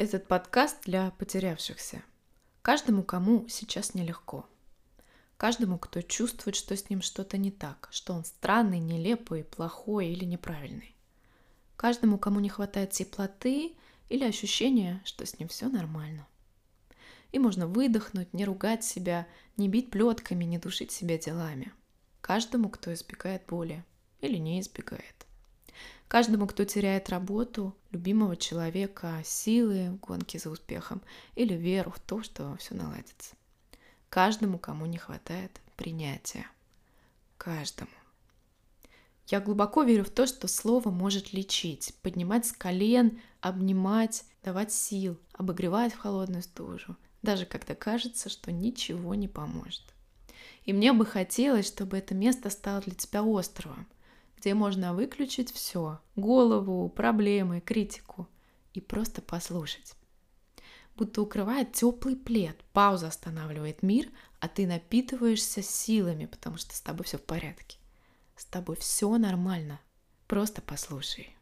Этот подкаст для потерявшихся. Каждому, кому сейчас нелегко. Каждому, кто чувствует, что с ним что-то не так, что он странный, нелепый, плохой или неправильный. Каждому, кому не хватает теплоты или ощущения, что с ним все нормально. И можно выдохнуть, не ругать себя, не бить плетками, не душить себя делами. Каждому, кто избегает боли или не избегает. Каждому, кто теряет работу, любимого человека, силы в гонке за успехом или веру в то, что все наладится. Каждому, кому не хватает принятия. Каждому. Я глубоко верю в то, что слово может лечить, поднимать с колен, обнимать, давать сил, обогревать в холодную стужу, даже когда кажется, что ничего не поможет. И мне бы хотелось, чтобы это место стало для тебя островом – где можно выключить все, голову, проблемы, критику и просто послушать. Будто укрывает теплый плед, пауза останавливает мир, а ты напитываешься силами, потому что с тобой все в порядке. С тобой все нормально. Просто послушай.